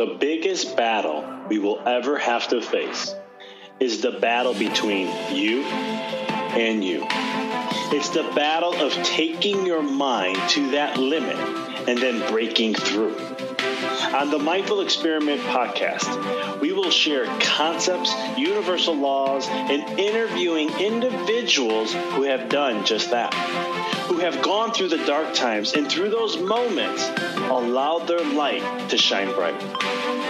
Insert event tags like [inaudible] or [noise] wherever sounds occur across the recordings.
The biggest battle we will ever have to face is the battle between you and you. It's the battle of taking your mind to that limit and then breaking through. On the Mindful Experiment podcast, we will share concepts, universal laws, and interviewing individuals who have done just that, who have gone through the dark times and through those moments allowed their light to shine bright.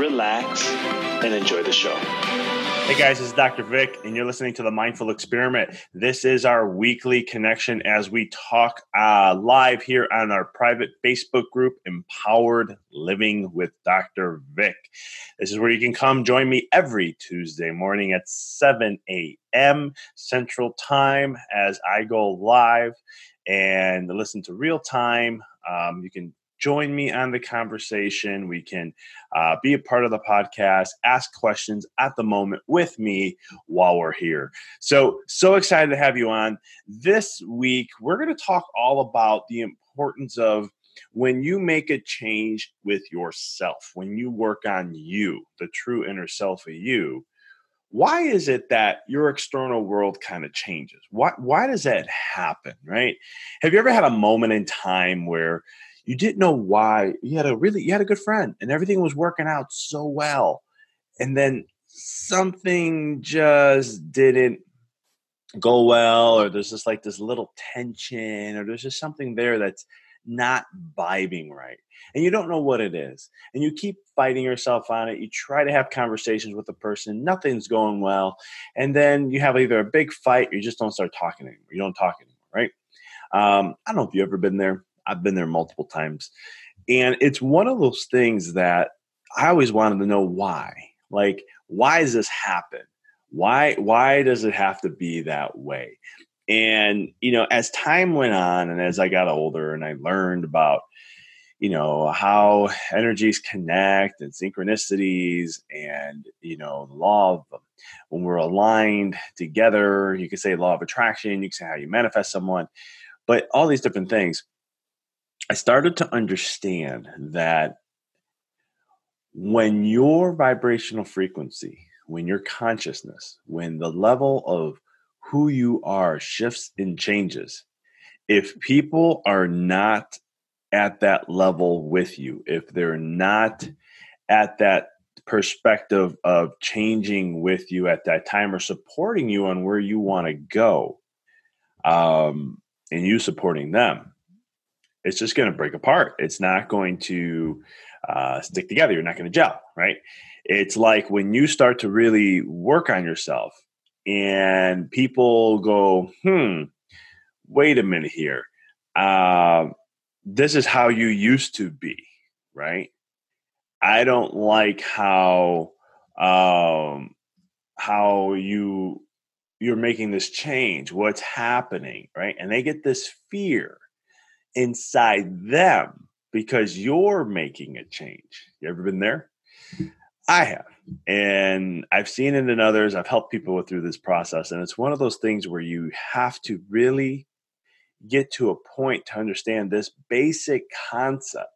relax, and enjoy the show. Hey guys, this is Dr. Vic, and you're listening to the Mindful Experiment. This is our weekly connection as we talk uh, live here on our private Facebook group, Empowered Living with Dr. Vic. This is where you can come join me every Tuesday morning at 7 a.m. Central Time as I go live and listen to real time. Um, you can join me on the conversation. We can uh, be a part of the podcast, ask questions at the moment with me while we're here. So, so excited to have you on. This week, we're going to talk all about the importance of when you make a change with yourself, when you work on you, the true inner self of you. Why is it that your external world kind of changes? Why, why does that happen, right? Have you ever had a moment in time where you didn't know why you had a really you had a good friend and everything was working out so well and then something just didn't go well or there's just like this little tension or there's just something there that's not vibing right and you don't know what it is and you keep fighting yourself on it you try to have conversations with the person nothing's going well and then you have either a big fight or you just don't start talking anymore you don't talk anymore right? Um, i don't know if you've ever been there I've been there multiple times. And it's one of those things that I always wanted to know why. Like, why does this happen? Why why does it have to be that way? And you know, as time went on and as I got older and I learned about you know how energies connect and synchronicities and you know the law of when we're aligned together you could say law of attraction you can say how you manifest someone but all these different things I started to understand that when your vibrational frequency, when your consciousness, when the level of who you are shifts and changes. If people are not at that level with you, if they're not at that perspective of changing with you at that time or supporting you on where you want to go, um, and you supporting them, it's just going to break apart. It's not going to uh, stick together. You're not going to gel, right? It's like when you start to really work on yourself and people go, hmm, wait a minute here. Uh, this is how you used to be, right? I don't like how um, how you you're making this change. What's happening, right? And they get this fear inside them because you're making a change. You ever been there? I have. And I've seen it in others. I've helped people through this process. And it's one of those things where you have to really get to a point to understand this basic concept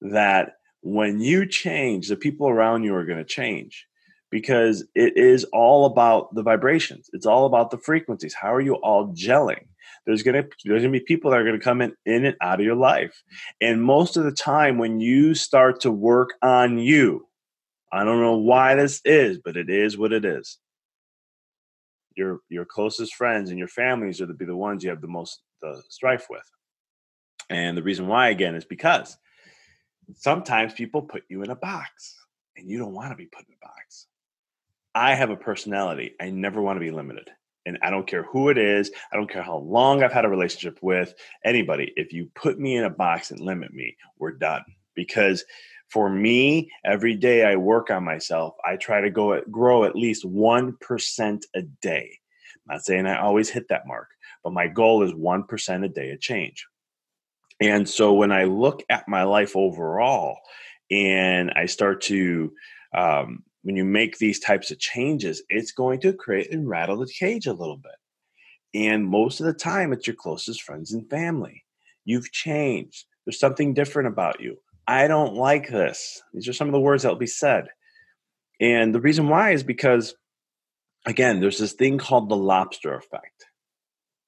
that when you change, the people around you are going to change because it is all about the vibrations. It's all about the frequencies. How are you all gelling? There's gonna there's gonna be people that are gonna come in, in and out of your life. And most of the time when you start to work on you, I don't know why this is, but it is what it is. Your your closest friends and your families are to be the ones you have the most the strife with. And the reason why again is because sometimes people put you in a box and you don't want to be put in a box. I have a personality. I never want to be limited and I don't care who it is, I don't care how long I've had a relationship with anybody. If you put me in a box and limit me, we're done. Because for me, every day I work on myself, I try to go at, grow at least 1% a day. I'm not saying I always hit that mark, but my goal is 1% a day of change. And so when I look at my life overall and I start to um, when you make these types of changes, it's going to create and rattle the cage a little bit. And most of the time, it's your closest friends and family. You've changed. There's something different about you. I don't like this. These are some of the words that will be said. And the reason why is because, again, there's this thing called the lobster effect.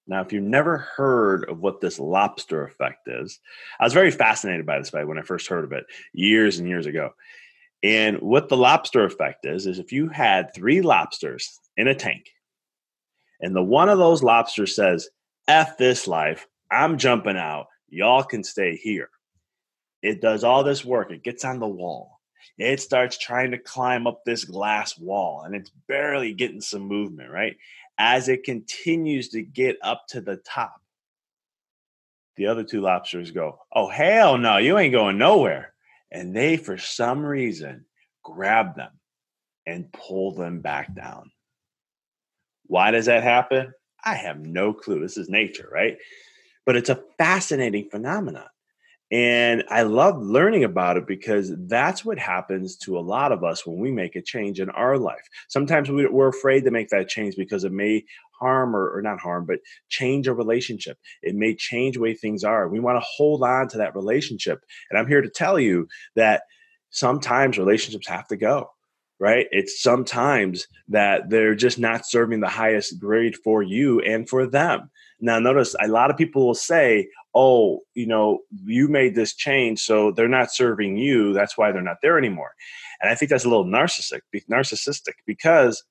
Now, if you've never heard of what this lobster effect is, I was very fascinated by this when I first heard of it years and years ago. And what the lobster effect is, is if you had three lobsters in a tank, and the one of those lobsters says, F this life, I'm jumping out, y'all can stay here. It does all this work, it gets on the wall. It starts trying to climb up this glass wall, and it's barely getting some movement, right? As it continues to get up to the top, the other two lobsters go, Oh, hell no, you ain't going nowhere and they, for some reason, grab them and pull them back down. Why does that happen? I have no clue. This is nature, right? But it's a fascinating phenomenon. And I love learning about it because that's what happens to a lot of us when we make a change in our life. Sometimes we're afraid to make that change because it may harm or, or not harm, but change a relationship. It may change the way things are. We want to hold on to that relationship. And I'm here to tell you that sometimes relationships have to go right? It's sometimes that they're just not serving the highest grade for you and for them. Now, notice a lot of people will say, oh, you know, you made this change, so they're not serving you. That's why they're not there anymore. And I think that's a little narcissistic, narcissistic because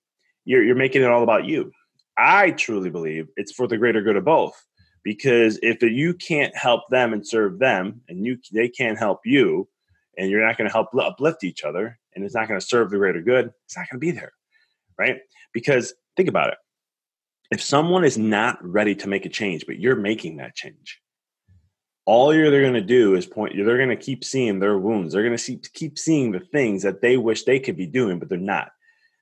you're, you're making it all about you. I truly believe it's for the greater good of both. Because if you can't help them and serve them, and you they can't help you, and you're not going to help uplift each other, and it's not going to serve the greater good, it's not going to be there, right? Because think about it: if someone is not ready to make a change, but you're making that change, all you're they're going to do is point. you They're going to keep seeing their wounds. They're going to see, keep seeing the things that they wish they could be doing, but they're not.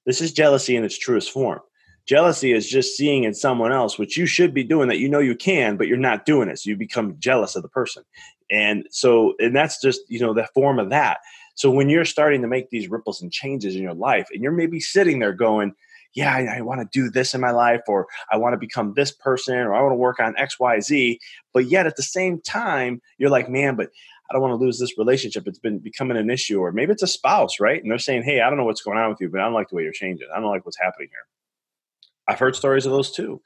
This is jealousy in its truest form. Jealousy is just seeing in someone else what you should be doing that you know you can, but you're not doing it. So you become jealous of the person. And so, and that's just, you know, the form of that. So when you're starting to make these ripples and changes in your life, and you're maybe sitting there going, yeah, I, I want to do this in my life, or I want to become this person, or I want to work on X, Y, Z. But yet at the same time, you're like, man, but I don't want to lose this relationship. It's been becoming an issue, or maybe it's a spouse, right? And they're saying, hey, I don't know what's going on with you, but I don't like the way you're changing. I don't like what's happening here I've heard stories of those too.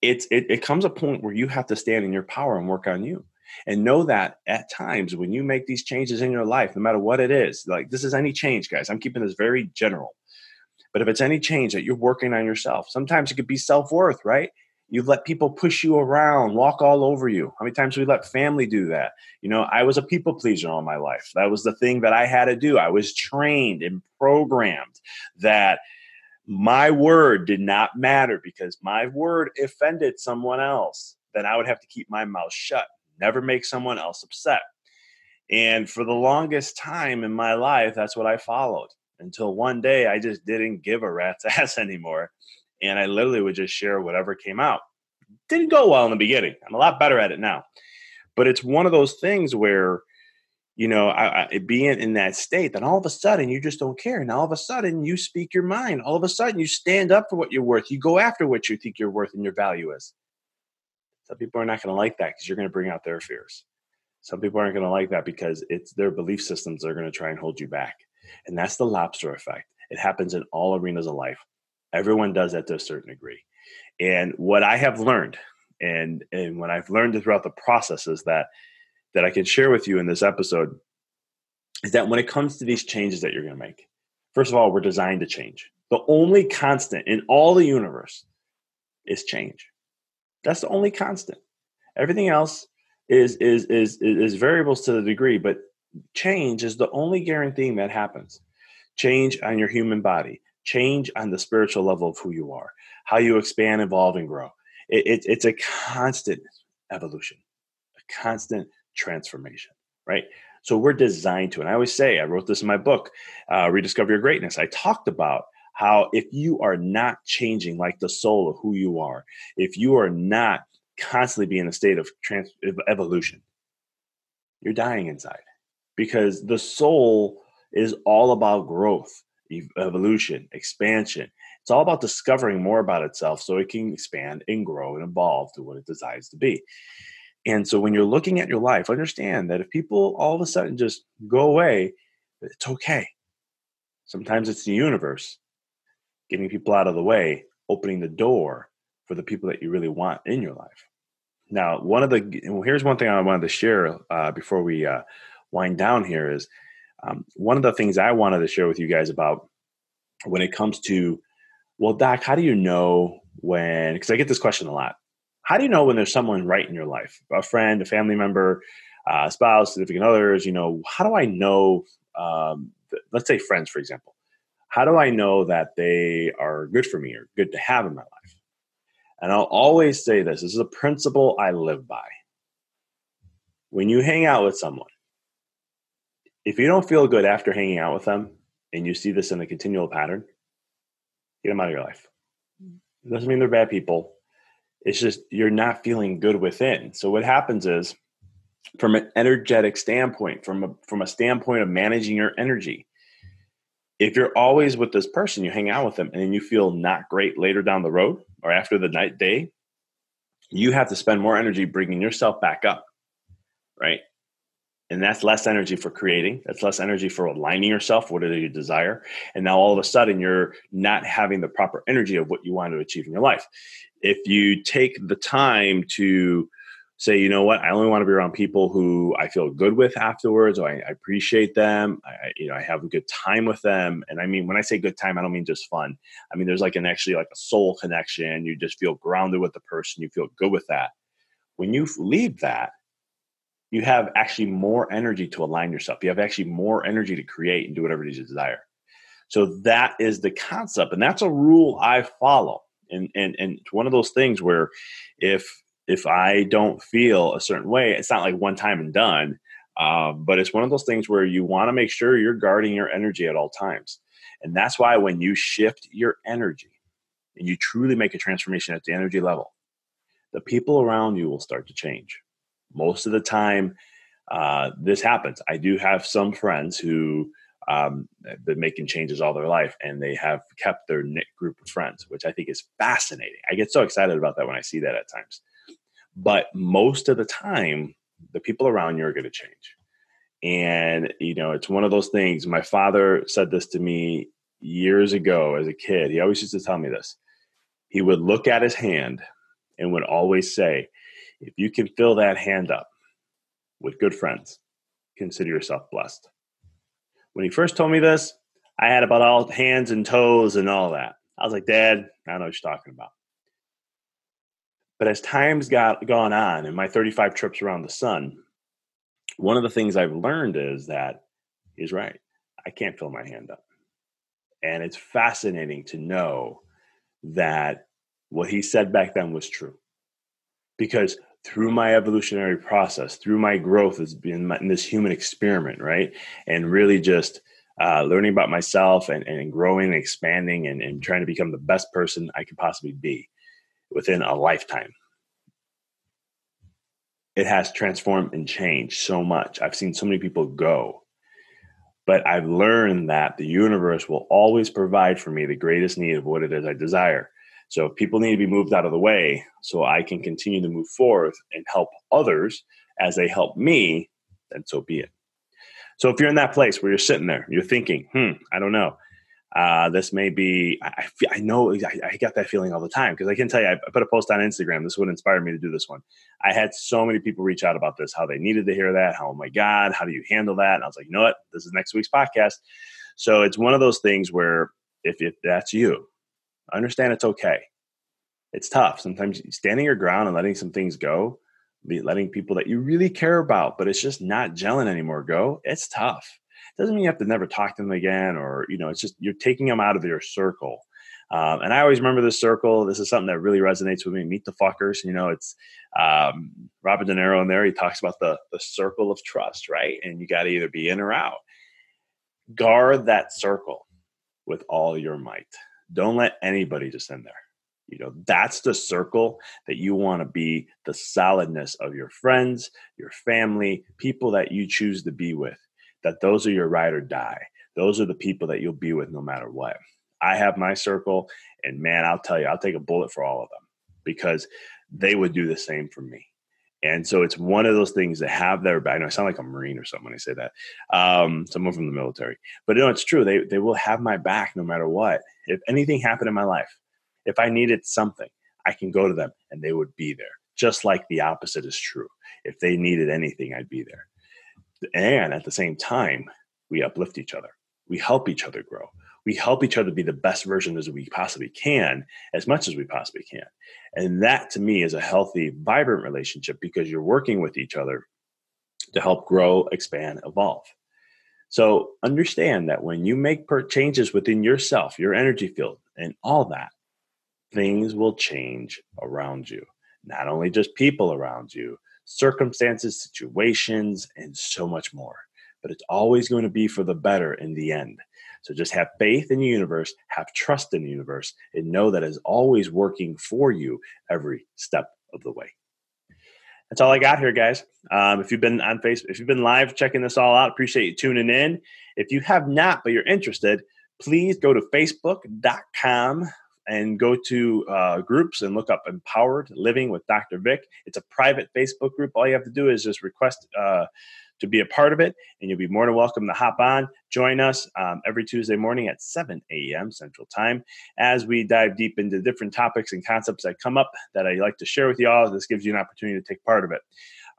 It's it, it comes a point where you have to stand in your power and work on you. And know that at times when you make these changes in your life, no matter what it is, like this is any change, guys. I'm keeping this very general. But if it's any change that you're working on yourself, sometimes it could be self worth, right? You've let people push you around, walk all over you. How many times we let family do that? You know, I was a people pleaser all my life. That was the thing that I had to do. I was trained and programmed that my word did not matter because my word offended someone else. Then I would have to keep my mouth shut, never make someone else upset. And for the longest time in my life, that's what I followed until one day I just didn't give a rat's [laughs] ass anymore and I literally would just share whatever came out. Didn't go well in the beginning. I'm a lot better at it now, but it's one of those things where, you know, I, I, being in that state, then all of a sudden you just don't care, and all of a sudden you speak your mind. All of a sudden you stand up for what you're worth. You go after what you think you're worth and your value is. Some people are not going to like that because you're going to bring out their fears. Some people aren't going to like that because it's their belief systems that are going to try and hold you back. And that's the lobster effect. It happens in all arenas of life. Everyone does that to a certain degree. And what I have learned, and and when I've learned throughout the processes that that I can share with you in this episode, is that when it comes to these changes that you're going to make, first of all, we're designed to change. The only constant in all the universe is change. That's the only constant. Everything else is is is is variables to the degree, but change is the only guaranteeing that happens. Change on your human body, change on the spiritual level of who you are, how you expand, evolve, and grow. It, it, it's a constant evolution, a constant transformation, right? So we're designed to, and I always say, I wrote this in my book, uh, Rediscover Your Greatness. I talked about how if you are not changing like the soul of who you are, if you are not constantly being in a state of trans- evolution, you're dying inside because the soul is all about growth evolution, expansion. It's all about discovering more about itself so it can expand and grow and evolve to what it desires to be. And so when you're looking at your life, understand that if people all of a sudden just go away, it's okay. Sometimes it's the universe getting people out of the way, opening the door for the people that you really want in your life. Now, one of the here's one thing I wanted to share uh, before we uh, wind down here is um, one of the things I wanted to share with you guys about when it comes to, well, Doc, how do you know when? Because I get this question a lot. How do you know when there's someone right in your life, a friend, a family member, uh, spouse, significant others? You know, how do I know? Um, let's say friends, for example. How do I know that they are good for me or good to have in my life? And I'll always say this: this is a principle I live by. When you hang out with someone, if you don't feel good after hanging out with them and you see this in a continual pattern, get them out of your life. It doesn't mean they're bad people. It's just you're not feeling good within. So what happens is from an energetic standpoint, from a from a standpoint of managing your energy, if you're always with this person, you hang out with them and then you feel not great later down the road or after the night day, you have to spend more energy bringing yourself back up, right? And that's less energy for creating. That's less energy for aligning yourself what you desire. And now all of a sudden you're not having the proper energy of what you want to achieve in your life. If you take the time to say you know what? I only want to be around people who i feel good with afterwards or i, I appreciate them I, you know i have a good time with them. And i mean when i say good time i don't mean just fun. I mean there's like an actually like a soul connection. You just feel grounded with the person. You feel good with that. When you leave that you have actually more energy to align yourself. You have actually more energy to create and do whatever it is you desire. So that is the concept, and that's a rule I follow. And and and it's one of those things where if if I don't feel a certain way, it's not like one time and done. Uh, but it's one of those things where you want to make sure you're guarding your energy at all times. And that's why when you shift your energy and you truly make a transformation at the energy level, the people around you will start to change most of the time uh, this happens. I do have some friends who um, have been making changes all their life and they have kept their knit group of friends, which I think is fascinating. I get so excited about that when I see that at times. But most of the time, the people around you are going to change. And, you know, it's one of those things. My father said this to me years ago as a kid. He always used to tell me this. he would look at his hand and would always say, If you can fill that hand up with good friends, consider yourself blessed. When he first told me this, I had about all hands and toes and all that. I was like, Dad, I don't know what you're talking about. But as time's got gone on in my 35 trips around the sun, one of the things I've learned is that he's right. I can't fill my hand up. And it's fascinating to know that what he said back then was true. Because through my evolutionary process, through my growth as being in this human experiment, right? And really just uh, learning about myself and, and growing and expanding and, and trying to become the best person I could possibly be within a lifetime. It has transformed and changed so much. I've seen so many people go, but I've learned that the universe will always provide for me the greatest need of what it is I desire. So people need to be moved out of the way so I can continue to move forward and help others as they help me, then so be it. So if you're in that place where you're sitting there, you're thinking, hmm, I don't know. Uh, this may be, I, I know, I, I get that feeling all the time because I can tell you, I, I put a post on Instagram. This would inspire me to do this one. I had so many people reach out about this, how they needed to hear that, how, oh my God, how do you handle that? And I was like, you know what? This is next week's podcast. So it's one of those things where if, if that's you, understand it's okay. It's tough. Sometimes standing your ground and letting some things go, letting people that you really care about, but it's just not gelling anymore go, it's tough. Doesn't mean you have to never talk to them again or you know it's just you're taking them out of your circle. Um, and i always remember this circle. This is something that really resonates with me. Meet the Fockers you know it's um, robert de niro in there he talks about the the circle of trust right? And you got to either be in or out. Guard that circle with all your might don't let anybody just in there you know that's the circle that you want to be the solidness of your friends your family people that you choose to be with that those are your ride or die. Those are the people that you'll be with no matter what. I have my circle, and man, I'll tell you, I'll take a bullet for all of them because they would do the same for me. And so it's one of those things that have their back. I know I sound like a Marine or something when I say that. Um, someone from the military. But no, it's true. They they will have my back no matter what. If anything happened in my life, if I needed something, I can go to them and they would be there. Just like the opposite is true. If they needed anything, I'd be there and at the same time we uplift each other we help each other grow we help each other be the best version as we possibly can as much as we possibly can and that to me is a healthy vibrant relationship because you're working with each other to help grow expand evolve so understand that when you make per- changes within yourself your energy field and all that things will change around you not only just people around you circumstances, situations, and so much more. But it's always going to be for the better in the end. So just have faith in the universe, have trust in the universe, and know that it's always working for you every step of the way. That's all I got here, guys. Um, if you've been on Facebook, if you've been live checking this all out, appreciate you tuning in. If you have not, but you're interested, please go to facebook.com and go to uh, groups and look up Empowered Living with Dr. Vic. It's a private Facebook group. All you have to do is just request uh, to be a part of it, and you'll be more than welcome to hop on. Join us um, every Tuesday morning at 7 a.m. Central Time as we dive deep into different topics and concepts that come up that I like to share with you all. This gives you an opportunity to take part of it.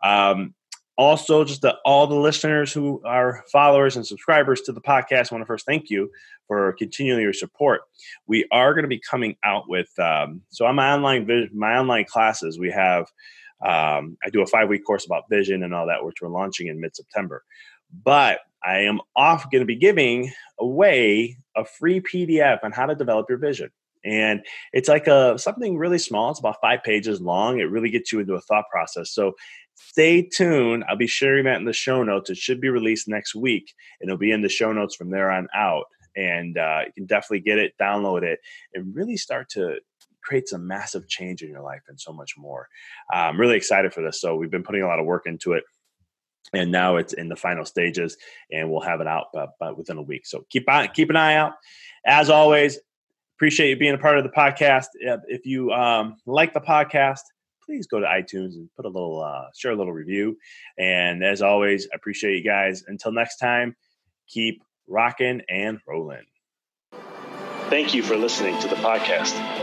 Um, also, just to all the listeners who are followers and subscribers to the podcast, I want to first thank you for continuing your support. We are going to be coming out with um, so on my online my online classes. We have um, I do a five week course about vision and all that, which we're launching in mid September. But I am off going to be giving away a free PDF on how to develop your vision and it's like a something really small it's about five pages long it really gets you into a thought process so stay tuned. I'll be sharing that in the show notes. It should be released next week, and it'll be in the show notes from there on out. And uh, you can definitely get it, download it, and really start to create a massive change in your life and so much more. Uh, I'm really excited for this. So we've been putting a lot of work into it. And now it's in the final stages, and we'll have it out uh, within a week. So keep on, keep an eye out. As always, appreciate you being a part of the podcast. If you um, like the podcast, please go to iTunes and put a little, uh, share a little review. And as always, I appreciate you guys. Until next time, keep rocking and rolling. Thank you for listening to the podcast.